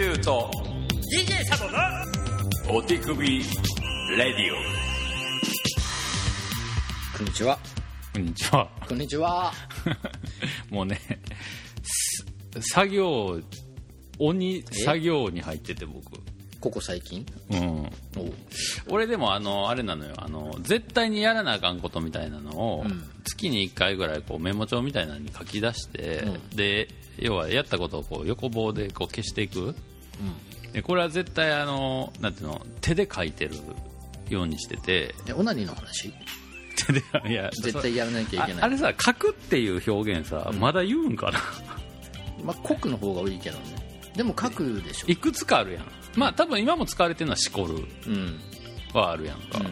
チューと DJ サボのお手首。レディこんにちは。オこんにちは。こんにちは。もうねす作業鬼作業に入ってて僕。ここ最近？うん。俺でもあのあれなのよ。あの絶対にやらなあかんことみたいなのを、うん。月に1回ぐらいこうメモ帳みたいなのに書き出して、うで要はやったことをこう横棒でこう消していくでこれは絶対あのなんていうの手で書いてるようにしてて。え、オナニーの話？手でいや絶対やらなきゃいけない。ああれさ書くっていう表現さ、まだ言うんかな？まあ、濃くの方が多いけどね。でも書くでしょ。いくつかあるやん。まあ多分今も使われてるのはしこるうん。はあるやんか、うん。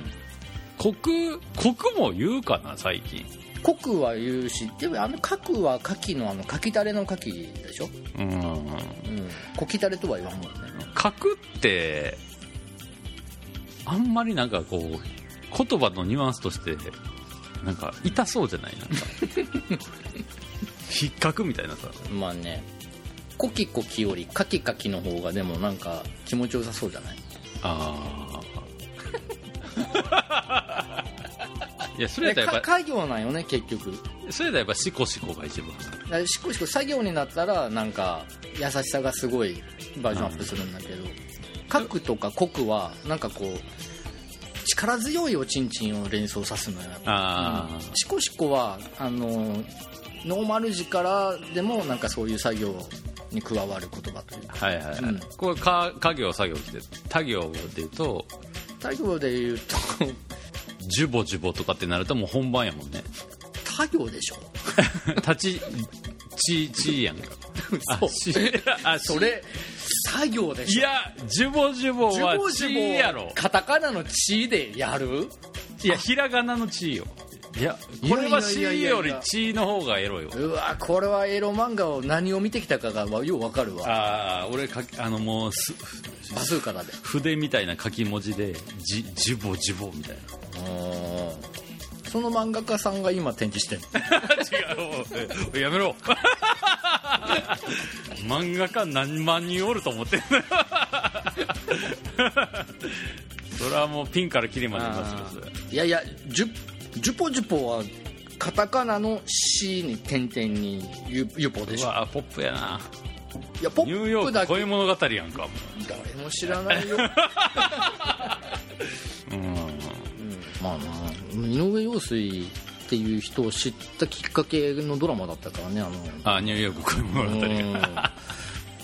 コクコクも言うかな最近濃くは言うし、でもあの書くは書きのあの書きたれの書きでしょ？うん。うん。こきたれとは言わんもんね。書くってあんまりなんかこう言葉のニュアンスとしてなんか痛そうじゃない？なんか。引っかくみたいなさ。まあね、コキコキよりカキカキの方がでもなんか気持ちよさそうじゃない？ああ いやそれやったらやっぱか家業なんよね、結局。それやったらやっぱシコシコが一番。だからしこしこ作業になったらなんか優しさがすごいバージョンアップするんだけど書くとか濃くはなんかこう力強いおちんちんを連想さすのよ。ああ、しこしこはあのノーマル時からでもなんかそういう作業に加わる言葉というか。はいはいはい、うん。これか家業作業って他行で言うと作業で言うとジュボジュボとかってなるともう本番やもんね。他行でしょ？立ちちちやんか。それ作業でしょ？いやジュボジュボはちやろ。カタカナの「ち」でやる？いやひらがなのちよいやこれはしよりちの方がエロいよ。うわこれはエロ漫画を何を見てきたかがようわかるわ。ああ俺かあのもうすバズーカだで。筆みたいな書き文字でジジュボジュボみたいな。その漫画家さんが今展示してる 違うやめろ。漫画家何万人おると思ってんのよ。それはもうピンからキリまでいます。いやいやジュジュポジュポはカタカナの「C」に点々にユユポでしょ。うわポップやな。いやポニューヨップだけ。ーク恋物語やんか。も誰も知らないよ、ううん。まあな井上陽水っていう人を知ったきっかけのドラマだったからねあの。あニューヨーク恋物語うん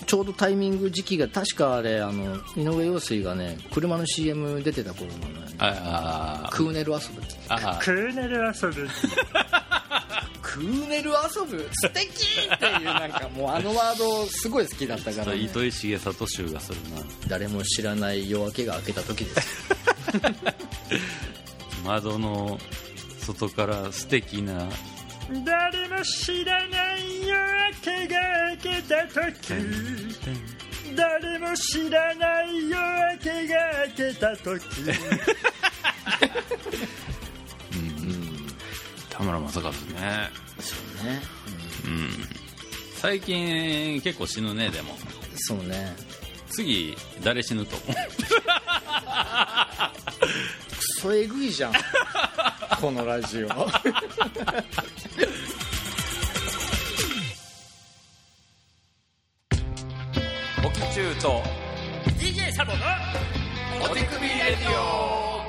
ちょうどタイミング時期が確かあれあの井上陽水がね車の CM 出てた頃なのねあクーネル遊ぶあクーネル遊ぶ。クーネル遊ぶ？素敵っていうなんかもうあのワードすごい好きだったから、ね、糸井重里集がするな。誰も知らない夜明けが明けた時です。窓の外から素敵な。誰も知らない夜明けが明けた時誰も知らない夜明けが明けた時。田村正和ね。そうね。うん。最近結構死ぬね。でもそうね。次誰死ぬと？思 うクソえぐいじゃん。このラジオチューと DJ サボのお手首レディオ。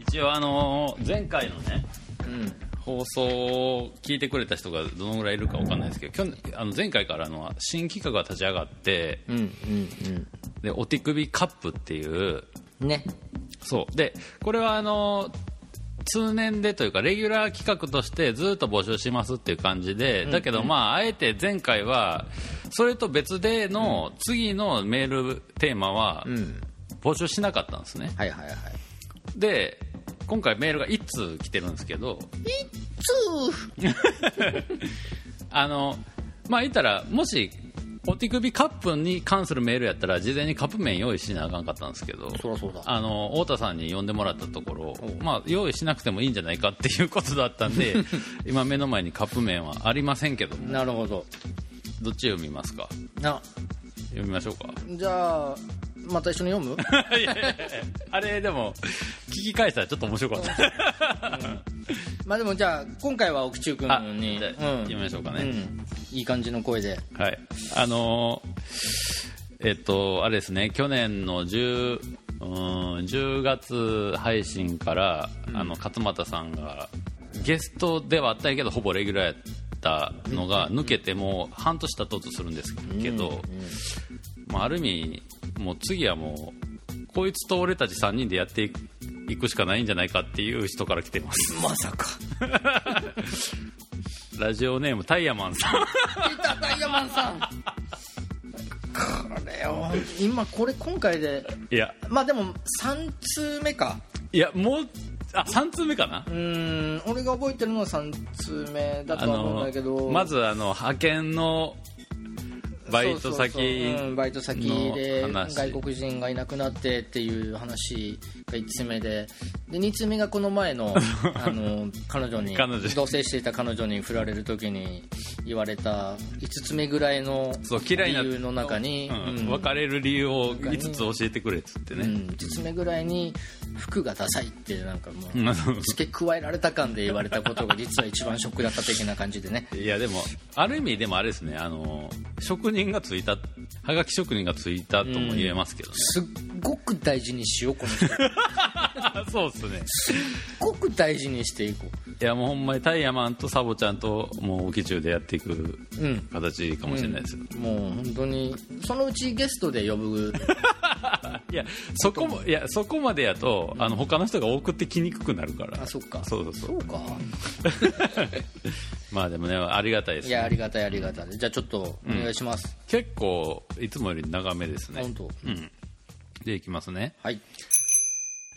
一応あのー前回のねうん。放送を聞いてくれた人がどのぐらいいるかわかんないですけど去年あの前回からあの新企画が立ち上がってうんうんでお手首カップっていううんね。そう。でこれはあの通年でというかレギュラー企画としてずっと募集しますっていう感じで、だけどまああえて前回はそれと別での次のメールテーマはうん。募集しなかったんですね。はいはいはい。で今回メールが1通来てるんですけどつ あのまあ言ったらもしお手首カップに関するメールやったら事前にカップ麺用意しなあかんかったんですけどそそうだ。あの太田さんに呼んでもらったところ、まあ、用意しなくてもいいんじゃないかっていうことだったんで 今目の前にカップ麺はありませんけども。なるほど。どっち読みますか？な。読みましょうか。じゃあまた一緒に読む？いやいやいやあれでも聞き返したらちょっと面白かったまあでもじゃあ今回は奥中君あにじゃあ読みましょうかね、うん。いい感じの声で。はい。あのーえっと、あれですね、去年の10、うん10月配信から、あの勝俣さんがゲストではあったんやけどほぼレギュラーやったのが抜けてもう半年経とうとするんですけど、まあ、ある意味もう次はもうこいつと俺たち3人でやっていくしかないんじゃないかっていう人から来てます。まさか。ラジオネームタイヤマンさん。いたダイヤマンさん。これを今これ今回で。いや。まあでも3通目か。いやもうあ3通目かな？うーん俺が覚えてるのは3通目だあとは思うんだけど。のまずあの派遣のバイト先うんバイト先で外国人がいなくなってっていう話が1つ目で。で2つ目がこの前の あの彼女に同棲していた彼女に振られる時に言われた5つ目ぐらいの理由の中に、うんうん。別れる理由を5つ教えてくれっつってね、うん、5つ目ぐらいに服がダサいってなんかもううん。付け加えられた感で言われたことが実は一番ショックだった的な感じでね。いやでもある意味でもあれですねあの職人がついたはがき職人がついたとも言えますけどね、すっごく大事にしようこの人。す っそうっすね。ごく大事にしていこいやもうほんまにタイヤマンとサボちゃんともう沖中でやっていくううん形かもしれないですよ、もう本当にそのうちゲストで呼ぶ。いやそこもいやそこまでやとあの他の人が送ってきにくくなるから。あそっか。そうそうそう。そうか まあでもねありがたいですいやありがたいありがたい。じゃあちょっとお願いします、結構いつもより長めですね。本当？うん。でいきますね。はい。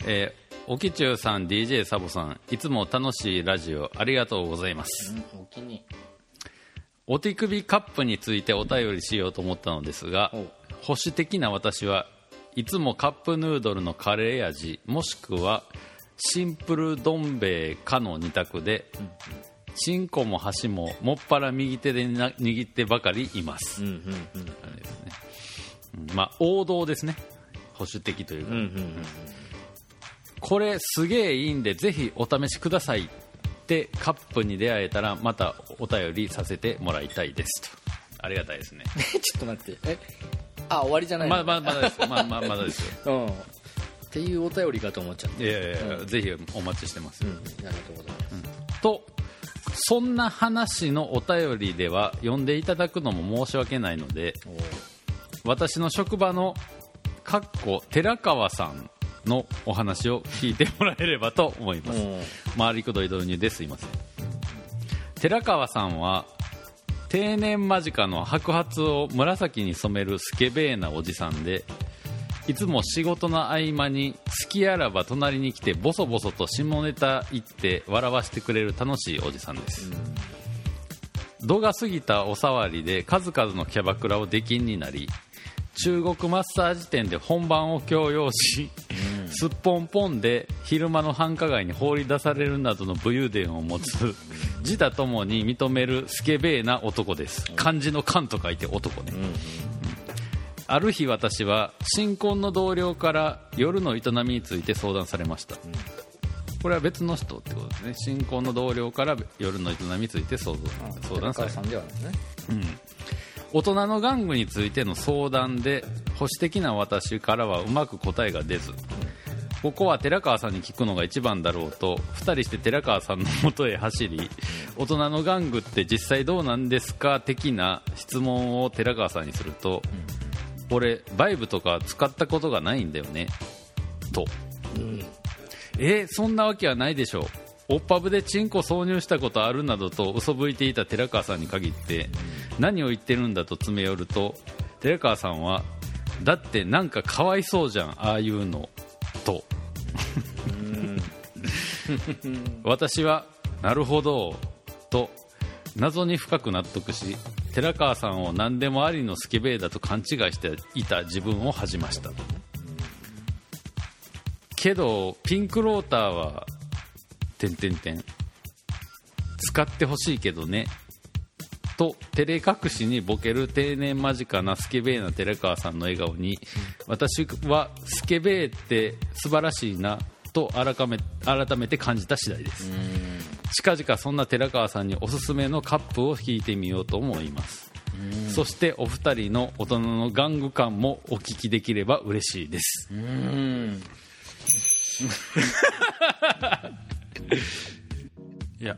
えー、おきちゅうさん DJ サボさんいつも楽しいラジオありがとうございます。うんお気に。お手首カップについてお便りしようと思ったのですが保守的な私はいつもカップヌードルのカレー味もしくはシンプルどん兵衛かの2択でチンコも箸ももっぱら右手でな握ってばかりいます、うんうんうん。あれですね。うん。まあ王道ですね。保守的というか、うんうんこれすげえいいんでぜひお試しくださいってカップに出会えたらまたお便りさせてもらいたいです。と。ありがたいですね。ちょっと待って。え？あ終わりじゃないの？まままだですまあまあまだですよ。うん。っていうお便りかと思っちゃって。いやいやいや、ぜひお待ちしてます、うん。ありがとうございます、とそんな話のお便りでは読んでいただくのも申し訳ないのでお私の職場のかっこ寺川さんのお話を聞いてもらえればと思います。お回りくどい導入ですいません。寺川さんは定年間近の白髪を紫に染めるスケベーなおじさんでいつも仕事の合間に好きあらば隣に来てボソボソと下ネタ言って笑わせてくれる楽しいおじさんです、度が過ぎたお触りで数々のキャバクラを出禁になり中国マッサージ店で本番を強要し、すっぽんぽんで昼間の繁華街に放り出されるなどの武勇伝を持つ自他ともに認めるスケベーな男です。漢字の漢と書いて男ね、ある日私は新婚の同僚から夜の営みについて相談されました、これは別の人ってことですね。新婚の同僚から夜の営みについて相談相談されました。寺川さん。ではないね大人の玩具についての相談で保守的な私からはうまく答えが出ずここは寺川さんに聞くのが一番だろうと2人して寺川さんの元へ走り大人の玩具って実際どうなんですか的な質問を寺川さんにすると、俺バイブとか使ったことがないんだよね。と、えそんなわけはないでしょう。オッパブでチンコ挿入したことあるなどと嘘吹いていた寺川さんに限って何を言ってるんだと詰め寄ると寺川さんはだってなんかかわいそうじゃんああいうの。と。私はなるほど。と謎に深く納得し寺川さんを何でもありのスケベーだと勘違いしていた自分を恥じました。けどピンクローターは点点点使ってほしいけどね。と照れ隠しにボケる定年間近なスケベーな寺川さんの笑顔に、私はスケベーって素晴らしいなと改め改めて感じた次第です。近々そんな寺川さんにおすすめのカップを引いてみようと思います。そしてお二人の大人の玩具感もお聞きできれば嬉しいです。うん。いや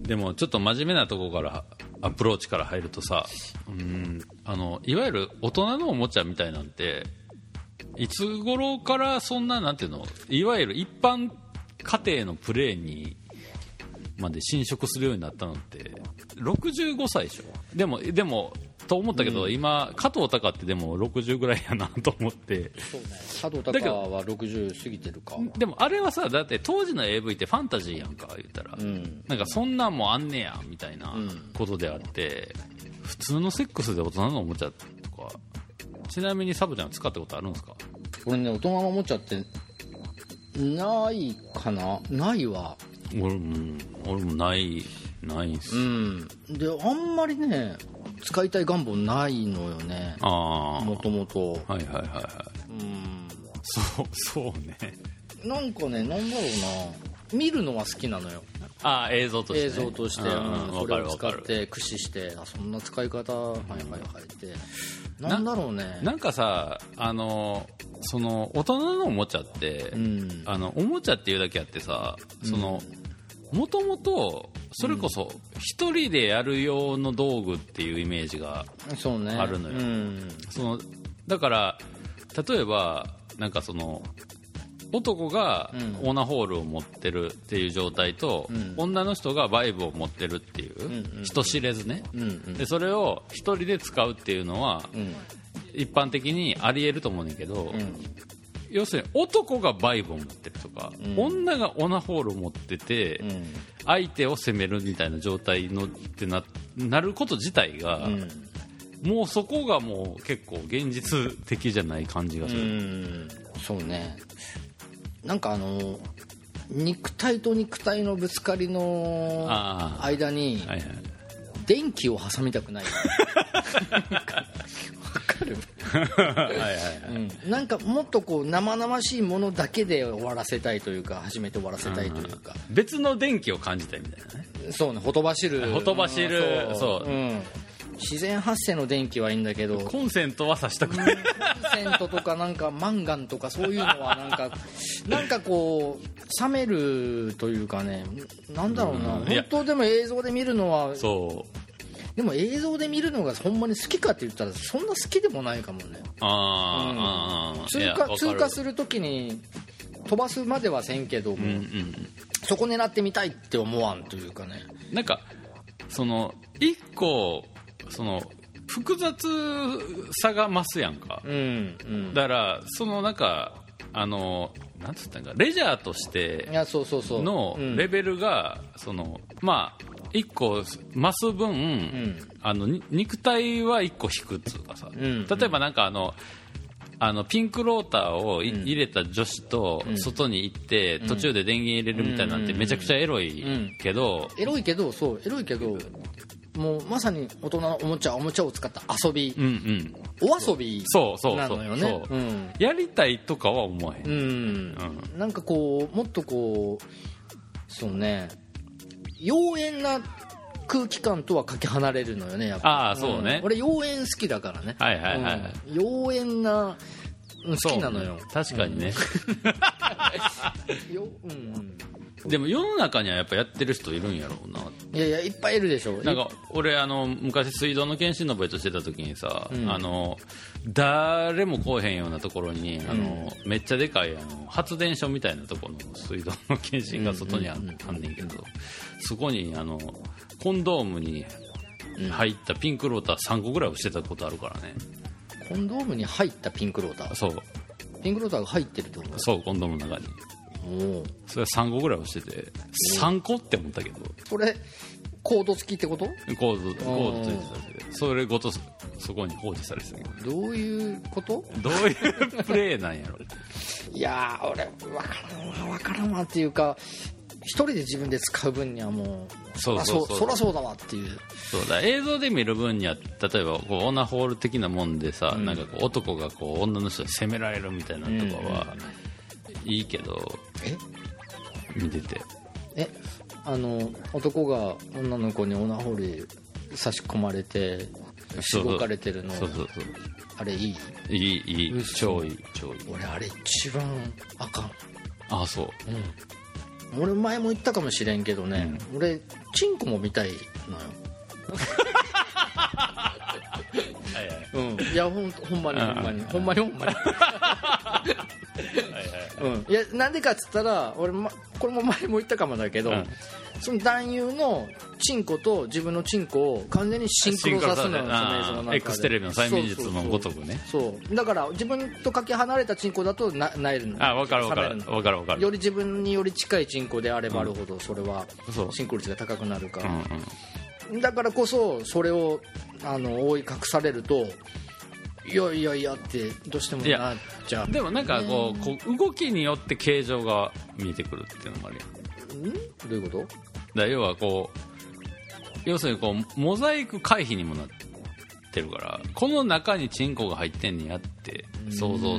でもちょっと真面目なとこからアプローチから入るとさうんあのいわゆる大人のおもちゃみたいなんていつ頃からそんななんていうのいわゆる一般家庭のプレーにまで侵食するようになったのって65歳でしょ。でもでもと思ったけど、今加藤隆ってでも60ぐらいやなと思って。そうね。佐藤隆は60過ぎてるか。でもあれはさだって当時の AV ってファンタジーやんか言ったら、うん。なんかそんなんもあんねやみたいなうん。ことであって、普通のセックスで大人のおもちゃとか。ちなみにサブちゃん使ったことあるんですか？俺ね大人のおもちゃってないかな？ないわ俺も俺もないないんす、うん。であんまりね使いたい願望ないのよね。ああもともと。はいはいはいはい。うん。そうそうね。なんかねなんだろうな。見るのは好きなのよ。ああ映像として、ね、映像として、ううんそれを使って駆使してあそんな使い方はいはいはいってなんだろうね。なんかさあのその大人のおもちゃって、うん。あのおもちゃっていうだけあってさそのもともとそれこそ一人でやる用の道具っていうイメージがあるのよ。うん。そのだから例えばなんかその男がうん。オーナーホールを持ってるっていう状態と、うん。女の人がバイブを持ってるっていう、んうん人知れずね、うんうん。でそれを一人で使うっていうのはうん。一般的にありえると思うねんだけど、うん。要するに男がバイブを持ってるとか、うん。女がオナホールを持ってて、うん。相手を攻めるみたいな状態のってななること自体が、うん。もうそこがもう結構現実的じゃない感じがすうる、ん。そうねなんかあの肉体と肉体のぶつかりの間に電気を挟みたくない、はいはいはい。うん、なんかもっとこう生々しいものだけで終わらせたいというか始めて終わらせたいというか、別の電気を感じたいみたいなね。そうねほとばしる。ほとばしる。う。んそう。うん自然発生の電気はいいんだけど。コンセントはさしたくない、コンセントとかなんかマンガンとかそういうのはなんかなんかこう冷めるというかね。なんだろうな。本当でも映像で見るのはそう。でも映像で見るのがほんまに好きかって言ったらそんな好きでもないかもね。あー、あー通いやわかる。過通過するときに飛ばすまではせんけども、うんうん。そこ狙ってみたいって思わんというかね。なんかその一個その複雑さが増すやんか、うんうん。だからそのなんかあのなんつったんかレジャーとしてのうん。レベルが、そのまあ一個増す分、ん。あのに肉体は一個引くっつうかさ、ん。例えばなんかあのあのピンクローターをいうん。入れた女子と外に行って、途中で電源入れるみたいなんてうん。めちゃくちゃエロいけど、エロいけどそうエロいけどもうまさに大人のおもちゃおもちゃを使った遊び、うんうん。お遊びそうそうそうなのよねそう。うん。やりたいとかは思わへん、うん。なんかこうもっとこうそうね。妖艶な空気感とはかけ離れるのよねやっぱ。ああそうね。ん。俺妖艶好きだからね。はいはいはいはい。うん。妖艶なうん好きなのよ。確かにね、ようんうんでも世の中にはやっぱやってる人いるんやろうな。いやいやいっぱいいるでしょなんか俺あの昔水道の検診のバイトしてた時にさ、うん。あの誰も来おへんようなところにあの、めっちゃでかいあの発電所みたいなところの水道の検診が外にあ,、んねんけどそこにあのコンドームに入ったピンクローター3個ぐらいをしてたことあるからね。コンドームに入ったピンクローター？そう。ピンクローターが入ってるってこと？そうコンドームの中にそれ3個ぐらいをしてて3個って思ったけど。これコード付きってこと？コードコードついてたわけでそれごとそそこに放置されてたけど。どういうこと？どういうプレイなんやろ。いやー俺分からんわ分からんわっていうか一人で自分で使う分にはもうそうそうそう。そらそうだわっていう。そうだ映像で見る分には例えばこうオナホール的なもんでさ、なんかこう男がこう女の人に責められるみたいなのとかは、いいけどえ？見てて。え？あの男が女の子にオナホール差し込まれてしごかれてるのそうそうそう。あれいい？いいいい。嘘。超いい超いい。俺あれ一番あかん。ああそう。俺前も言ったかもしれんけどね、俺チンコも見たいのよ うん、いやほんほんまにほんまに。ほんまにほんまに。うん、いやなんでかっつったら俺、ま、これも前も言ったかもだけど、うん。その男優のチンコと自分のチンコを完全にシンクロさすのよその映像の中で。X テレビの催眠術のごとくね。そうだから自分とかけ離れたチンコだとななえるの。あ分かる分かる。分かる分かる。より自分により近いチンコであればあるほどそれはシンクロ率が高くなるかうんら、うんだからこそそれをあの覆い隠されるといやいやいやってどうしてもなっちゃう。でもなんかこうこう動きによって形状が見えてくるっていうのもあるやん。ん？どういうこと？だ要はこう要するにこうモザイク回避にもなってるからこの中にチンコが入ってんねやって想像。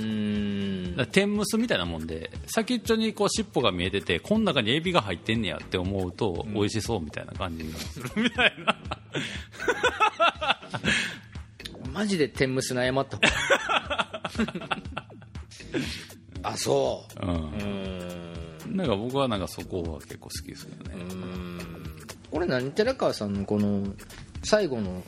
天むすみたいなもんで先っちょにこう尻尾が見えててこの中にエビが入ってんねやって思うと美味しそうみたいな感じにする。みたいな。マジで天むすに謝った あそう。うん。うーん。なんか僕はなんかそこは結構好きですよね。俺何寺川さんのこの最後の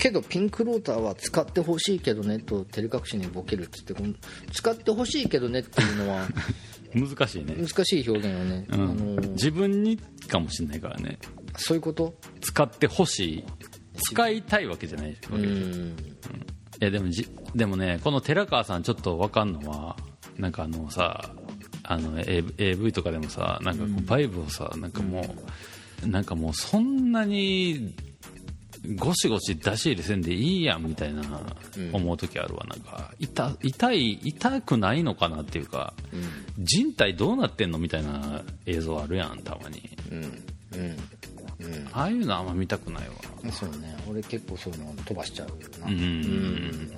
けどピンクローターは使ってほしいけどねと照れ隠しにボケるって言って使ってほしいけどねっていうのは 難しいね、難しい表現よね、うあのん、ー自分にかもしれないからね。そういうこと？使ってほしい。使いたいわけじゃないわけうでしょ。ん。いやでもじでもねこの寺川さんちょっと分かんのはなんかあのさあの AV, とかでもさなんかこうバイブをさなんかもう、なんかもうそんなにゴシゴシ出し入れせんでいいやんみたいな思う時あるわなんか。痛痛い痛くないのかなっていうか、人体どうなってんのみたいな映像あるやんたまに。うん。うん。ああいうのあんま見たくないわ。うんそうね。俺結構そういうの飛ばしちゃうよな。うん。うん。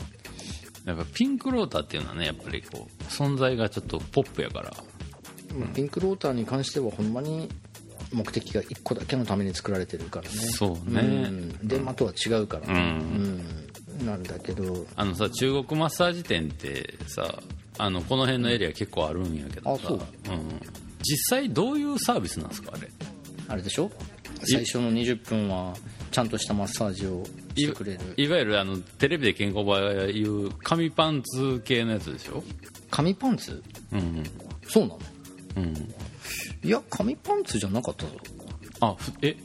やっぱピンクローターっていうのはねやっぱりこう存在がちょっとポップやから。まあピンクローターに関してはほんまに目的が1個だけのために作られてるからね。そうね。うん。でまとは違うから。うん、ねうん。なんだけど。あのさ中国マッサージ店ってさあのこの辺のエリア結構あるんやけどさ、あそう。うん、実際どういうサービスなんですかあれ？あれでしょ？最初の20分はちゃんとしたマッサージをしてくれる。いわゆるあのテレビで健康場が言う紙パンツ系のやつでしょ？紙パンツ？うん。そうなの？うんうんいや紙パンツじゃなかったぞあふえ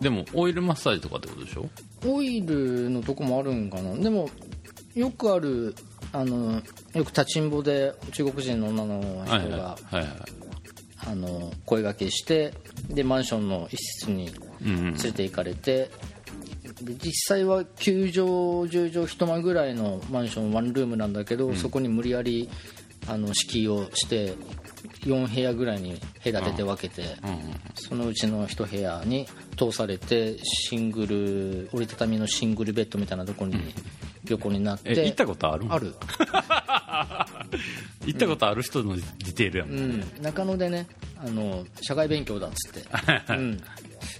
でもオイルマッサージとかってことでしょ？オイルのとこもあるんかな。でもよくあるあのよく立ちんぼで中国人の女の人が、あの声掛けしてでマンションの一室にうんうん。連れて行かれて、で実際は9畳10畳一間ぐらいのマンションワンルームなんだけど、そこに無理やりあの敷居をして4部屋ぐらいに隔てて分けて、うんうんそのうちの1部屋に通されてシングル折りたたみのシングルベッドみたいなところに横になって、え行ったことある？ある、行ったことある人のディテールやもん、うん、中野でねあの社会勉強だっつって、うん、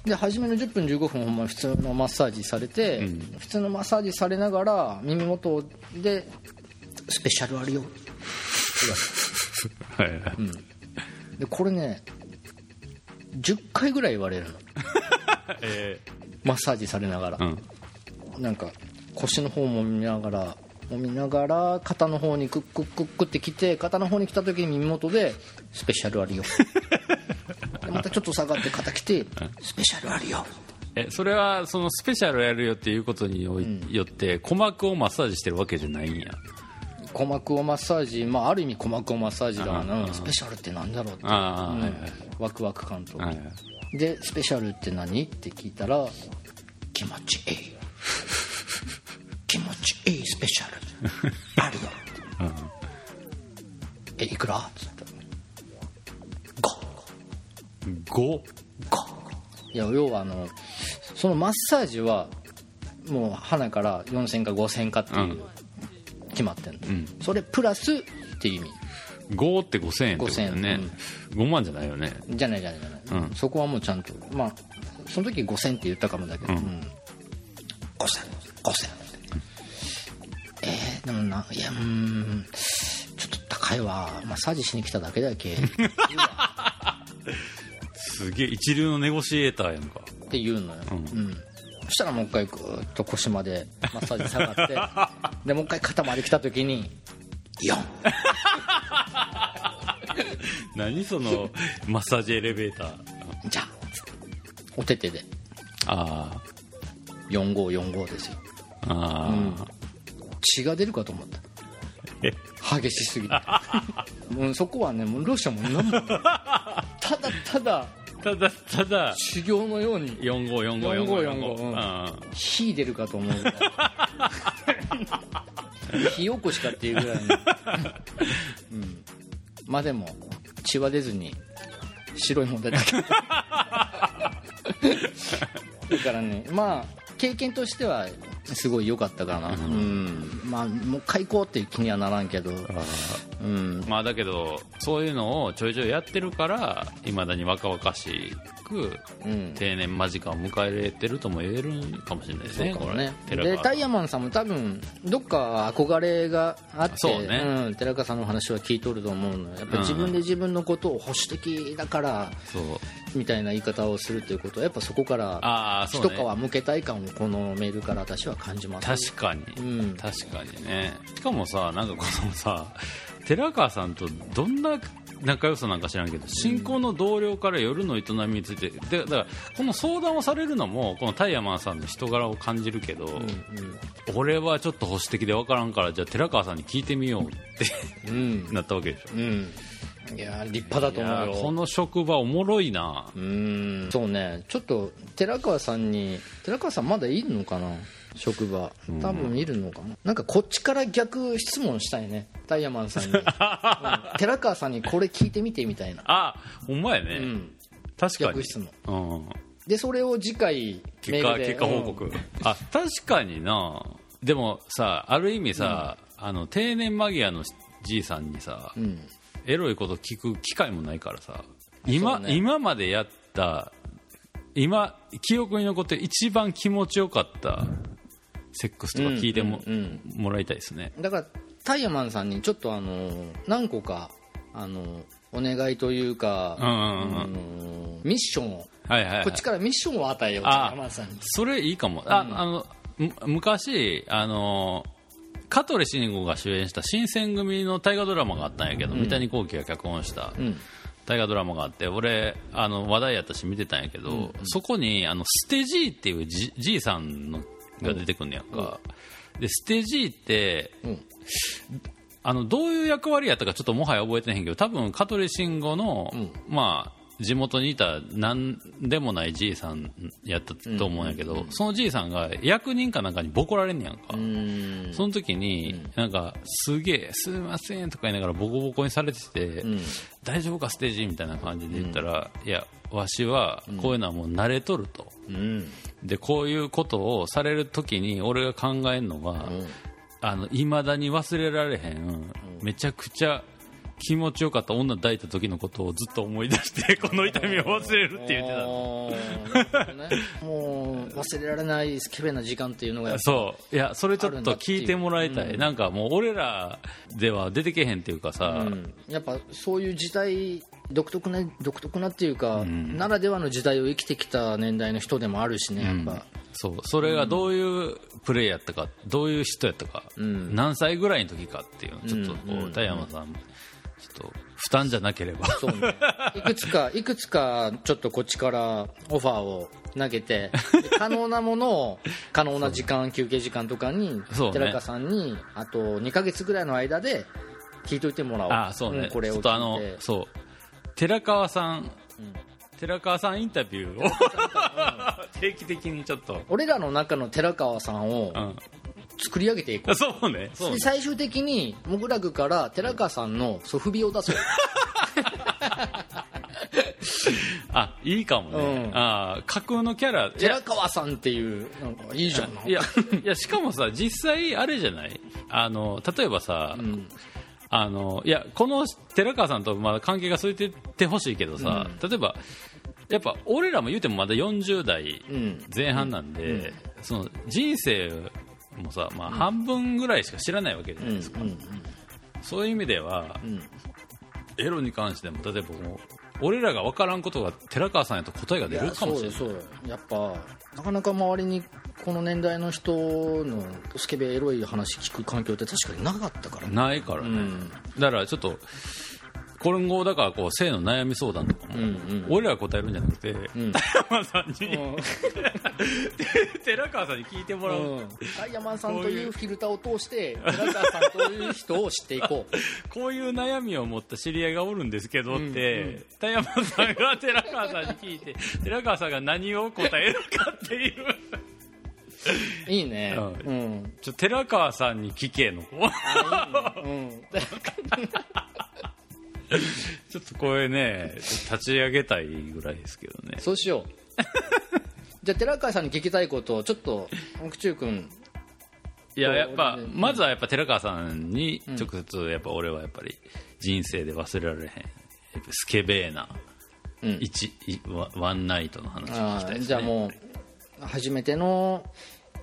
で初めの10分15分ほんま普通のマッサージされて、うん。普通のマッサージされながら耳元で「スペシャルあるよ」はいはいでこれね10回ぐらい言われるの。えマッサージされながら。ー、うん。なんか腰の方も見ながらもみながら肩の方にクックックックってきて肩の方に来た時に耳元で「スペシャルあるよ」でまたちょっと下がって肩来て「スペシャルあるよ。えそれはそのスペシャルやるよっていうことによ,、よって鼓膜をマッサージしてるわけじゃないんや」鼓膜をマッサージ、まあ、ある意味鼓膜をマッサージだあなあスペシャルってなんだろうって。うん。はいはい。ワクワク感と、でスペシャルって何？って聞いたら気持ちいい。気持ちいいスペシャル。あるよえいくら？って。言ったら5 5いや要はあのそのマッサージはもう花から4000か5000かっていう決まってんの、ん。それプラスっていう意味。5って5000円ってことだよね、5万じゃないよね。じゃないじゃないじゃない、うん。そこはもうちゃんとまあその時5000って言ったかもだけど、うん。うん5000 5000えー、でもないやうーん。ちょっと高いわ。マッサージしに来ただけだけ。すげえ。一流のネゴシエーターやんか。って言うのよ、うん。うん。そしたらもう一回ぐーっと腰までマッサージ下がって でもう一回肩まで来た時に4 何そのマッサージエレベーター。じゃあお手手で。あ4545ですよ。あああ、血が出るかと思った。え？激しすぎて。もうそこはねもうロシアも何も。ただただただただ。修行のように。454545 45あ火出るかと思うぐらい。火起こしかっていうぐらいに、うん、まあでも血は出ずに白いもん出た。け どだからねまあ経験としてはすごい良かったかな。うん、まあもう一回行こうっていう気にはならんけど。うん。まあだけどそういうのをちょいちょいやってるからいまだに若々しくうん。定年間近を迎えれてるとも言えるかもしれないですねそうかもね。これ。寺川でタイヤマンさんも多分どっか憧れがあってそうね。ん、寺川さんの話は聞いとると思うのよ。やっぱり自分で自分のことを保守的だからそう。みたいな言い方をするということはやっぱそこから一皮向けたい感をこのメールから私は感じます。確かに、うん。確かにね。しかもさなんかこのさ寺川さんとどんな仲良さなんか知らんけど新婚の同僚から夜の営みについてでだからこの相談をされるのもこのタイヤマンさんの人柄を感じるけど、俺はちょっと保守的で分からんからじゃあ寺川さんに聞いてみようってうん。なったわけでしょ。うん。いや立派だと思うよ。この職場おもろいな。うん。そうね。ちょっと寺川さんに寺川さんまだいるのかな？職場。多分いるのかな、なんかこっちから逆質問したいね。タイヤマンさんに、うん寺川さんにこれ聞いてみてみたいな、あほんまやね、うん、確かに。逆質問。うん。でそれを次回メ結果結果報告、あ確かにな。でもさある意味さ、あの定年間際のじいさんにさ、うん、うんエロいこと聞く機会もないからさ今,、ね。今までやった今記憶に残って一番気持ちよかったセックスとか聞いても,、うんうんもらいたいですね。だからタイヤマンさんにちょっとあの何個かあのお願いというか、ミッションをはいはい、はい、こっちからミッションを与えようタイマンさんに。それいいかも、ああのむ昔あの香取慎吾が主演した新選組の大河ドラマがあったんやけど、三谷幸喜が脚本した、うん。大河ドラマがあって俺あの話題やったし見てたんやけど、そこにあのステジーっていうじじいさんのが出てくんねやんか、でステジーってうん。あのどういう役割やったかちょっともはや覚えてないけど多分香取慎吾の、うん。まあ地元にいた何でもないじいさんやったと思うんやけど、そのじいさんが役人かなんかにボコられんねやんか、その時に、なんか、すげえ、すいませんとか言いながらボコボコにされてて、うん。大丈夫か、ステージみたいな感じで言ったら、いや、わしは、こういうのはもう慣れとると。うん。で、こういうことをされる時に、俺が考えるのは、あの、未だに忘れられへん、めちゃくちゃ気持ちよかった女抱いた時のことをずっと思い出して、この痛みを忘れるって言ってた。ね。もう忘れられないスケベな時間っていうのがそう。いやそれちょっと聞いてもらいたい、うんなんかもう俺らでは出てけへんっていうかさ、うん。やっぱそういう時代独特な独特なっていうか、ん。ならではの時代を生きてきた年代の人でもあるしねやっぱ、そう。それがどういうプレイやったか、どういう人やったか、ん。何歳ぐらいの時かっていうのをちょっとこう、田山さんちょっと負担じゃなければ。そうね。いくつか いくつかちょっとこっちからオファーを投げてで 可能なものを可能な時間休憩時間とかにそうね。寺川さんにあと2ヶ月ぐらいの間で聞いといてもらおう。あそうね、んこれをちょっとあのそう。寺川さん、寺川さんインタビューを。定期的にちょっと、俺らの中の寺川さんをうん、作り上げていこう。そうね。そうね。で最終的にモグラグから寺川さんのソフビを出そう。あいいかもね、うん。あ架空のキャラ。いや寺川さんっていうなんかいいじゃんいやいやしかもさ実際あれじゃない？あの例えばさ、うん。あのいやこの寺川さんとまだ関係が続いてってほしいけどさ、例えばやっぱ俺らも言うてもまだ40代うん。前半なんで、その人生もさ、まあ、半分ぐらいしか知らないわけじゃうなんいですか、うんそういう意味ではうん。エロに関しても例えばもう俺らが分からんことが寺川さんやと答えが出るかもしれない。そうやっぱなかなか周りにこの年代の人のスケベエロい話聞く環境って確かになかったからね。ないからね、うん。だからちょっと今後だからこう性の悩み相談とかも、うんうん。俺らが答えるんじゃなくて、ん。田山さんに、寺川さんに聞いてもらう、う。んダイヤマンさんというフィルターを通して寺川さんという人を知っていこう。こういう悩みを持った知り合いがおるんですけどって、田山さんが寺川さんに聞いて寺川さんが何を答えるかっていう。いいね。うんうん。ちょ寺川さんに聞けのあいいね ちょっとこれね立ち上げたいぐらいですけどね。うんそうしよう。じゃあ寺川さんに聞きたいことをちょっと奥中君。いややっぱうんまずはやっぱ寺川さんに直接やっぱ俺はやっぱり人生で忘れられへんやっぱスケベーなうん。一いワワンナイトの話を聞あきたいです、ね、ーじゃあもう初めての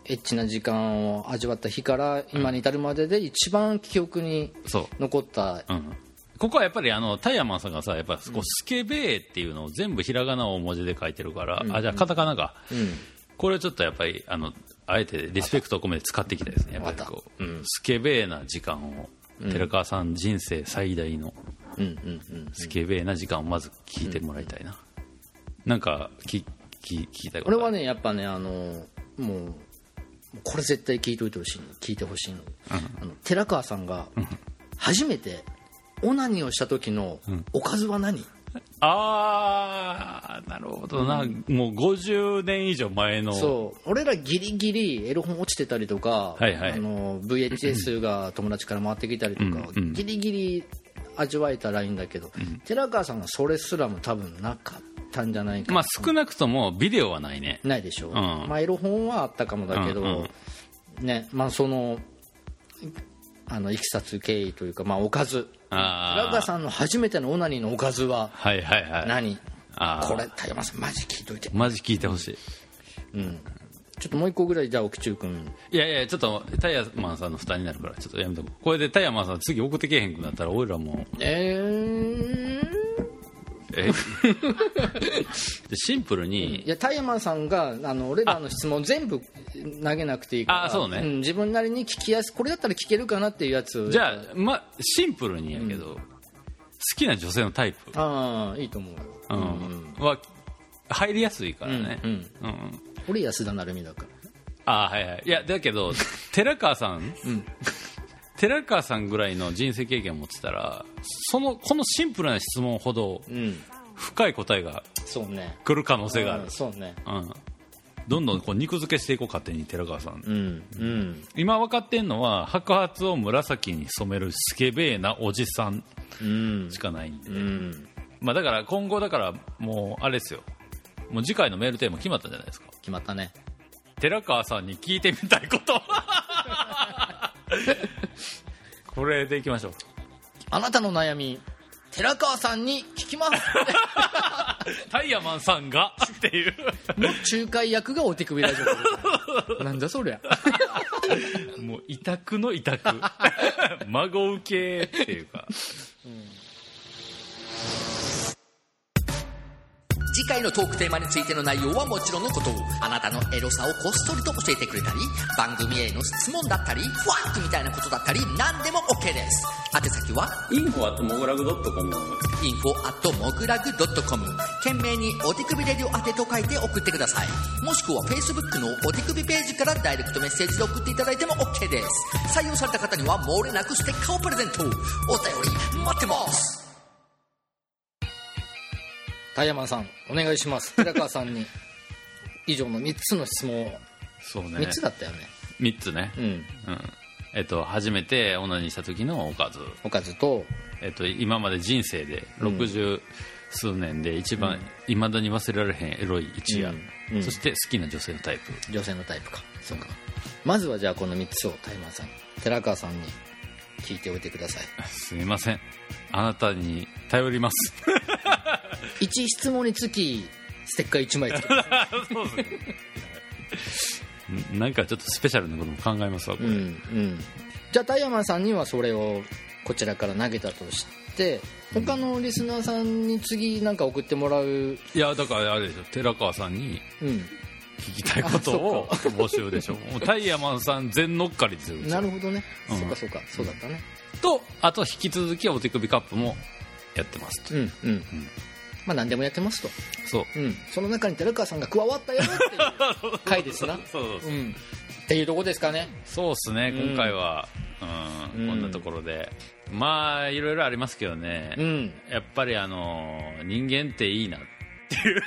エッチな時間を味わった日から今に至るまでで一番記憶に残ったうん、ここはやっぱりあのタイヤマンさんがさやっぱこうスケベーっていうのを全部ひらがな大文字で書いてるから、あじゃあカタカナか、うん。これちょっとやっぱりあのあえてリスペクトを込めて使っていきたいですね。やっぱりこう、うん。スケベーな時間を寺川さん人生最大のうん。うん。うん。スケベーな時間をまず聞いてもらいたいな、なんかきき聞きたいこと俺はねやっぱねあのもうこれ絶対聞いといてほしいの。聞いてほしいの,、あの寺川さんが初めてオナニーをした時のおかずは何、ああなるほどな、もう50年以上前の。そう。俺らギリギリエロ本落ちてたりとか、はいはい。あの VHS が友達から回ってきたりとか、うんうん。ギリギリ味わえたらいいんだけど、寺川さんがそれすらも多分なかったんじゃないかな、まあ少なくともビデオはないね。ないでしょ、ん。まあ、エロ本はあったかもだけど、うん。ねまあそのあのいきさつ経緯というか、まあ、おかず。あ寺川さんの初めてのオナニーのおかずははいはいはい。これ田山さんマジ聞いとい。て、マジ聞いてほしい。うん、ちょっともう一個ぐらいじゃあ奥中君。いやいやちょっとタイヤマンさんの負担になるからちょっとやめとこうこれでタイヤマンさん次送ってけへんくなったら俺らもう。えー、え？でシンプルにいやタイヤマンさんがあの俺らの質問全部投げなくていいからあそうね。ん自分なりに聞きやすこれだったら聞けるかなっていうやつ。をじゃあ、ま、シンプルにやけど、好きな女性のタイプ、ああいいと思う。うん。は入りやすいからね、うんうん。うん。俺安田成美だから。あーはいはい。いやだけど 寺川さん、寺川さんぐらいの人生経験を持ってたらそのこのシンプルな質問ほどうん。深い答えが来る可能性がある。うん、そうね。うん、どんどんこう肉付けしていこう勝手に寺川さん。うんうん。今分かってんのは白髪を紫に染めるスケベーなおじさん。しかないんで、うん。まあ、だから今後だからもうあれですよ。もう次回のメールテーマ決まったじゃないですか。決まったね。寺川さんに聞いてみたいこと これでいきましょう。あなたの悩み寺川さんに聞きます。タイヤマンさんが。っていう。の仲介役がお手首ラジオなんだそりゃ。もう委託の委託。孫受けっていうか次回のトークテーマについての内容はもちろんのことあなたのエロさをこっそりと教えてくれたり番組への質問だったりファンクみたいなことだったり何でも OK です。宛先はインフォアットモグラグドットコム。info at モグラグ .com 懸命にお手首レディオ宛てと書いて送ってください。もしくは Facebook のお手首ページからダイレクトメッセージで送っていただいても OK です。採用された方には漏れなくステッカーをプレゼントお便り待ってます田タイヤマンさんお願いします。寺川さんに以上の3つの質問を。そうね。3つだったよね。3つね。うん。うん。えっと初めてオナニーした時のおかず。おかずとえっと今まで人生でうん。60数年で一番いまだに忘れられへんエロい一夜、うん。うん。そして好きな女性のタイプ。女性のタイプか。そうか。まずはじゃあこの3つをタイマンさん寺川さんに聞いておいてください。すみません。あなたに頼ります 1質問につきステッカー1枚つけますそうですね。なんかちょっとスペシャルなことも考えますわこれ、うんうんじゃあタイヤマンさんにはそれをこちらから投げたとして他のリスナーさんに次なんか送ってもらういやだからあれでしょ。寺川さんにうん聞きたいことを募集でしょ。もうタイヤマンさん全乗っかりですよなるほどね、うんそうかそうかそうだったね。とあと引き続きお手首カップもやってますと。うん。うん、まあ何でもやってますと、そう。うん、その中に寺川さんが加わったよっていう 回ですな。そうそうそう。うん。っていうとこですかね。そうっすねうん。今回は、うん。うん。こんなところで。まあいろいろありますけどね、うん。やっぱりあの人間っていいなっていう。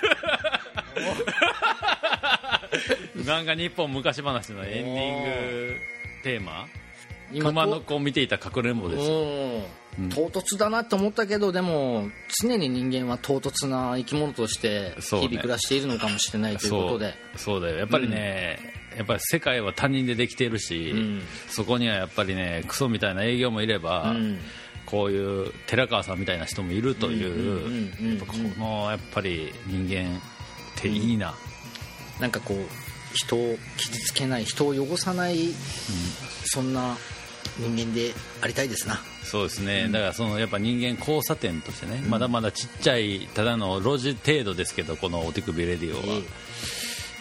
なんか日本昔話のエンディングテーマ。熊の子を見ていたかくれんぼですようん。唐突だなって思ったけどでも常に人間は唐突な生き物として日々暮らしているのかもしれないということで。そう。だよ。やっぱりね、やっぱり世界は他人でできているし、うん。そこにはやっぱりねクソみたいな営業もいれば、うん。こういう寺川さんみたいな人もいるというこのやっぱり人間っていいな、なんかこう人を傷つけない人を汚さない、そんな人間でありたいですな。そうですね、だからそのやっぱ人間交差点としてね、まだまだちっちゃいただの路地程度ですけどこのお手首レディオは、ええ。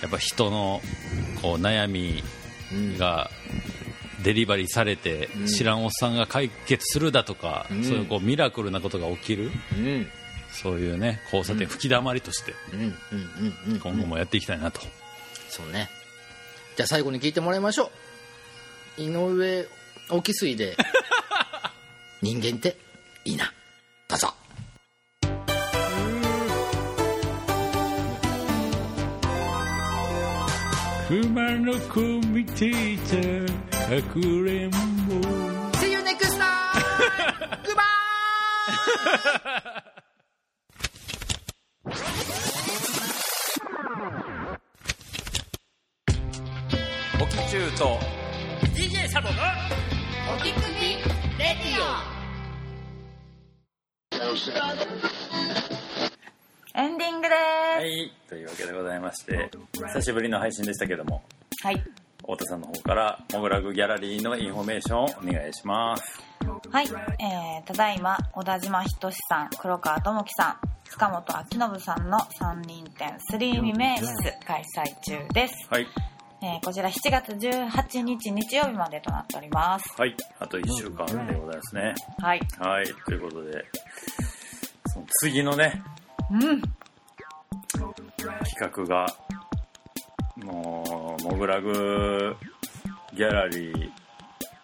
やっぱ人のこう悩みうん。がデリバリーされて、うん。知らんおっさんが解決するだとか、うん。そういうこうミラクルなことが起きるうん。そういうね交差点吹きだまりとしてうんうんうんうん。今後もやっていきたいなと、そうね。じゃあ最後に聞いてもらいましょう。井上沖水で人間っていいなどうぞ熊の子見ていたかくれんぼ See you next time! Goodbye! おきちゅうと DJ サボのおきくびレディエンディングではいというわけでございまして久しぶりの配信でしたけどもすはい。太田さんの方から mograg ギャラリーのインフォメーションをお願いします。はい、えー、ただいま小田島等さん黒川智樹さん塚本明信さんの3人展スリーミメ室開催中です、はいえーこちら7月18日日曜日までとなっております。はい。あと1週間でございますね。はい。はい。ということでその次のねうん。企画がもうモグラグギャラリー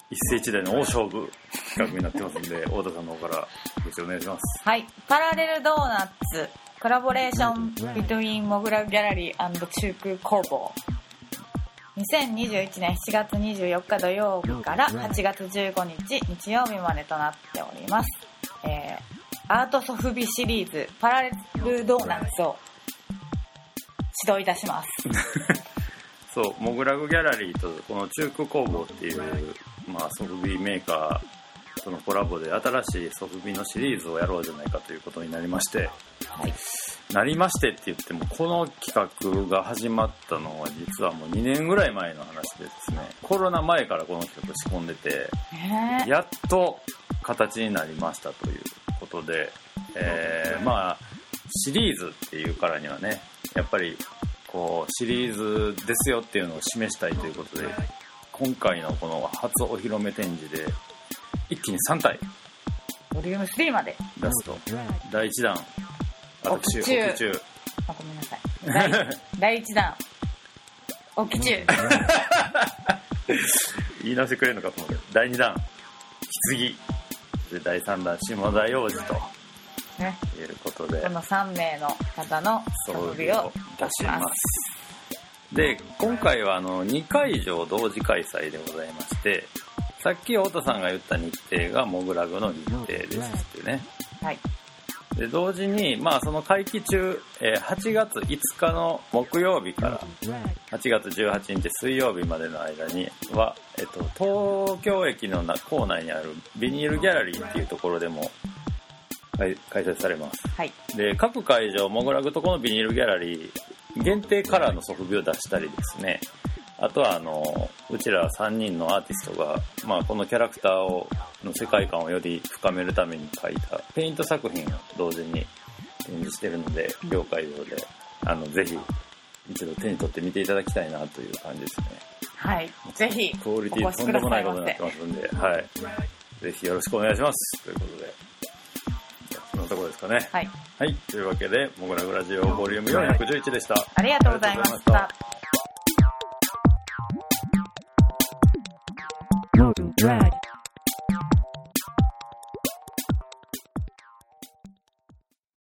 一世一代の大勝負企画になってますんで 太田さんの方からよろしくお願いします。はい。パラレルドーナツコラボレーションビトゥインモグラギャラリー中空工房2021年7月24日土曜日から8月15日日曜日までとなっております、えーアートソフビシリーズパラレルドーナツを指導いたします。そうモグラグギャラリーとこの中空工房っていう、まあ、ソフビメーカーとのコラボで新しいソフビのシリーズをやろうじゃないかということになりまして。はいなりましてって言ってもこの企画が始まったのは実はもう2年ぐらい前の話でですね。コロナ前からこの企画仕込んでてねやっと形になりましたということで、えーまあシリーズっていうからにはねやっぱりこうシリーズですよっていうのを示したいということで今回のこの初お披露目展示で一気に3体ボリューム3まで。出すと第1弾私おきちゅう。おきちゅう。あごめんなさい。第第1弾。おきちゅう。言い直してくれるのかと思うけど。第2弾。棺。で第3弾。下田洋次と。ね。ということで。この3名の方のソフビを出します。で今回はあの2会場同時開催でございましてさっき太田さんが言った日程がモグラグの日程ですってね。はいで同時に、まあ、その会期中、えー8月5日の木曜日から8月18日水曜日までの間には、えっと、東京駅のな構内にあるビニールギャラリーっていうところでも開開催されます。はい。で各会場モグラグとこのビニールギャラリー限定カラーのソフビを出したりですねあとはあのうちら3人のアーティストが、まあ、このキャラクターをの世界観をより深めるために描いたペイント作品を同時に展示してるので両会場であのぜひ一度手に取って見ていただきたいなという感じですねはいぜひクオリティとんでもないことになってますんで、はい。ぜひよろしくお願いします。ということで。じゃあそんなところですかね。はいはい。というわけで、モグラグラジオボリューム411でした。ありがとうございましありがとうございましたた drag.